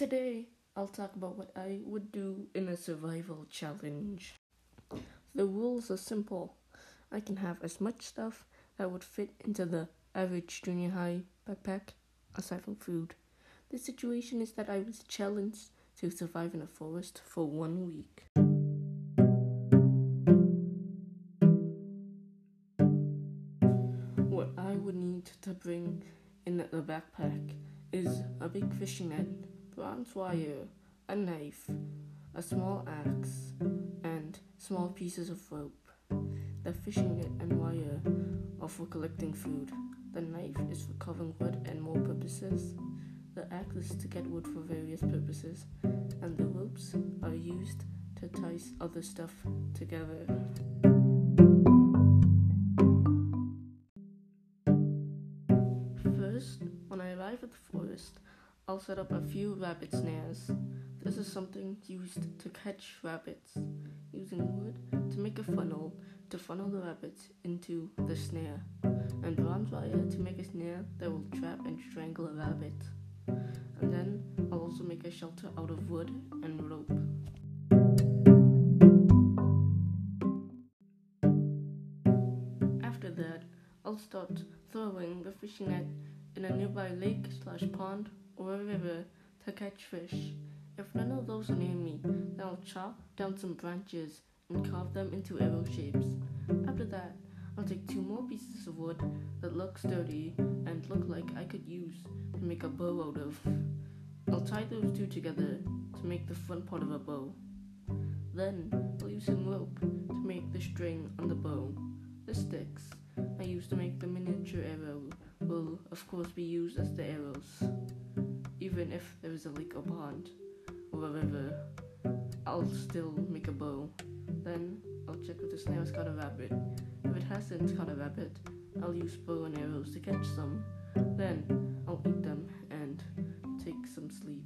Today, I'll talk about what I would do in a survival challenge. The rules are simple. I can have as much stuff that would fit into the average junior high backpack aside from food. The situation is that I was challenged to survive in a forest for one week. What I would need to bring in the backpack is a big fishing net, bronze wire, a knife, a small axe, and small pieces of rope. The fishing net and wire are for collecting food. The knife is for carving wood and more purposes. The axe is to get wood for various purposes, and the ropes are used to tie other stuff together. Set up a few rabbit snares. This is something used to catch rabbits, using wood to make a funnel to funnel the rabbits into the snare, and bronze wire to make a snare that will trap and strangle a rabbit. And then I'll also make a shelter out of wood and rope. After that, I'll start throwing the fishing net in a nearby lake slash pond or a river to catch fish. If none of those are near me, then I'll chop down some branches and carve them into arrow shapes. After that, I'll take two more pieces of wood that look sturdy and look like I could use to make a bow out of. I'll tie those two together to make the front part of a bow. Then I'll use some rope to make the string on the bow. The sticks I use to make the miniature arrow will, of course, be used as the arrows. Even if there is a lake or pond or a river, I'll still make a bow. Then I'll check if the snare has caught a rabbit. If it hasn't caught a rabbit, I'll use bow and arrows to catch some. Then I'll eat them and take some sleep.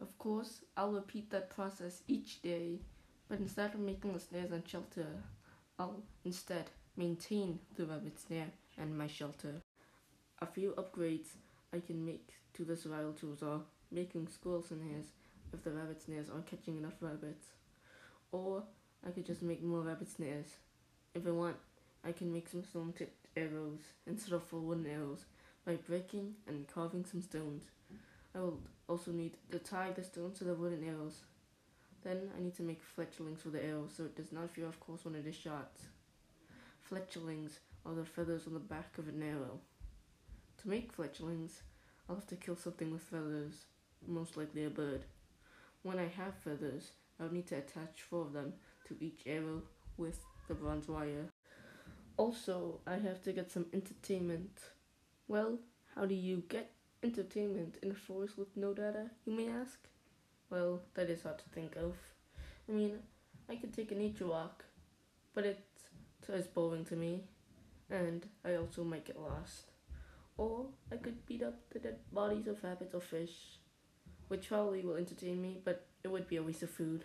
Of course, I'll repeat that process each day, but instead of making the snares and shelter, I'll instead maintain the rabbit snare and my shelter. A few upgrades I can make to the survival tools are making squirrels squirrel snares if the rabbit snares aren't catching enough rabbits. Or I could just make more rabbit snares. If I want, I can make some stone tipped arrows instead of full wooden arrows by breaking and carving some stones. I will also need to tie the stones to the wooden arrows. Then I need to make fletchlings for the arrows so it does not veer off course when it is shot. Fletchlings are the feathers on the back of an arrow. To make fletchlings, I'll have to kill something with feathers, most likely a bird. When I have feathers, I'll need to attach four of them to each arrow with the bronze wire. Also, I have to get some entertainment. Well, how do you get entertainment in a forest with no data, you may ask? Well, that is hard to think of. I mean, I could take a nature walk, but it's boring to me, and I also might get lost. Or I could beat up the dead bodies of rabbits or fish, which probably will entertain me, but it would be a waste of food.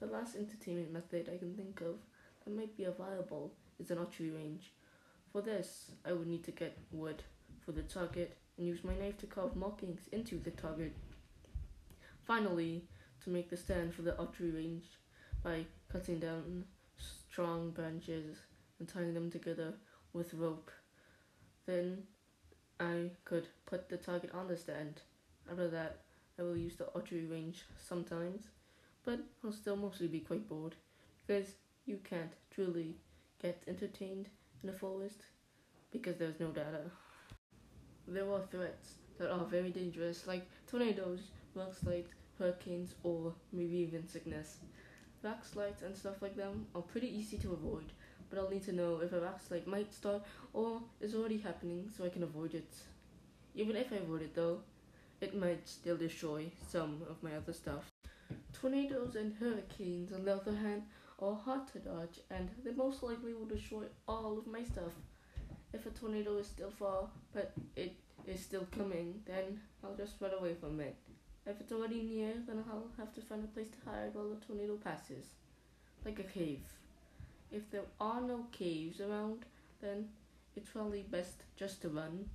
The last entertainment method I can think of that might be viable is an archery range. For this, I would need to get wood for the target and use my knife to carve markings into the target. Finally, to make the stand for the archery range by cutting down strong branches and tying them together with rope. Then I could put the target on the stand. After that, I will use the archery range sometimes, but I'll still mostly be quite bored because you can't truly get entertained in a forest because there's no data. There are threats that are very dangerous, like tornadoes, mudslides, hurricanes, or maybe even sickness. Rock slides and stuff like them are pretty easy to avoid, but I'll need to know if a rock slide might start or is already happening so I can avoid it. Even if I avoid it though, it might still destroy some of my other stuff. Tornadoes and hurricanes, on the other hand, are hard to dodge and they most likely will destroy all of my stuff. If a tornado is still far, but it is still coming, then I'll just run away from it. If it's already near, then I'll have to find a place to hide while the tornado passes. Like a cave. If there are no caves around, then it's probably best just to run.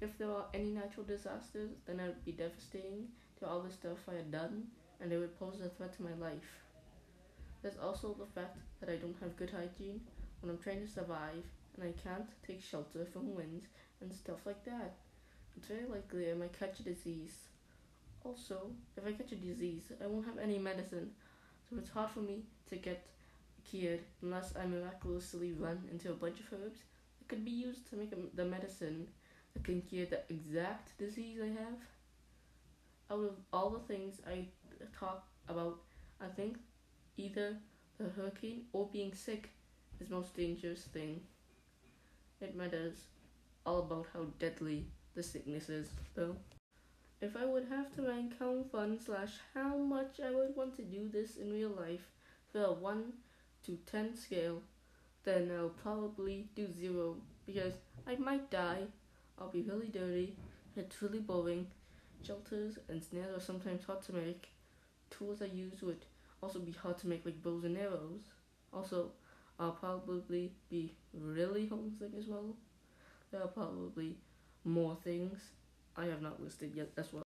If there are any natural disasters, then it would be devastating to all the stuff I had done, and it would pose a threat to my life. There's also the fact that I don't have good hygiene when I'm trying to survive, and I can't take shelter from winds and stuff like that. It's very likely I might catch a disease. Also, if I catch a disease, I won't have any medicine, so it's hard for me to get cured unless I miraculously run into a bunch of herbs that could be used to make the medicine that can cure the exact disease I have. Out of all the things I talk about, I think either the hurricane or being sick is the most dangerous thing. It matters all about how deadly the sickness is, though. If I would have to rank how fun slash how much I would want to do this in real life for a 1 to 10 scale, then I'll probably do 0 because I might die, I'll be really dirty, it's really boring, shelters and snares are sometimes hard to make, tools I use would also be hard to make like bows and arrows. Also, I'll probably be really homesick as well. There are probably more things I have not listed yet as well.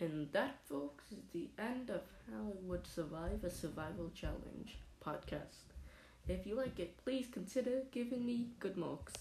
And that, folks, is the end of how I would survive a survival challenge podcast. If you like it, please consider giving me good marks.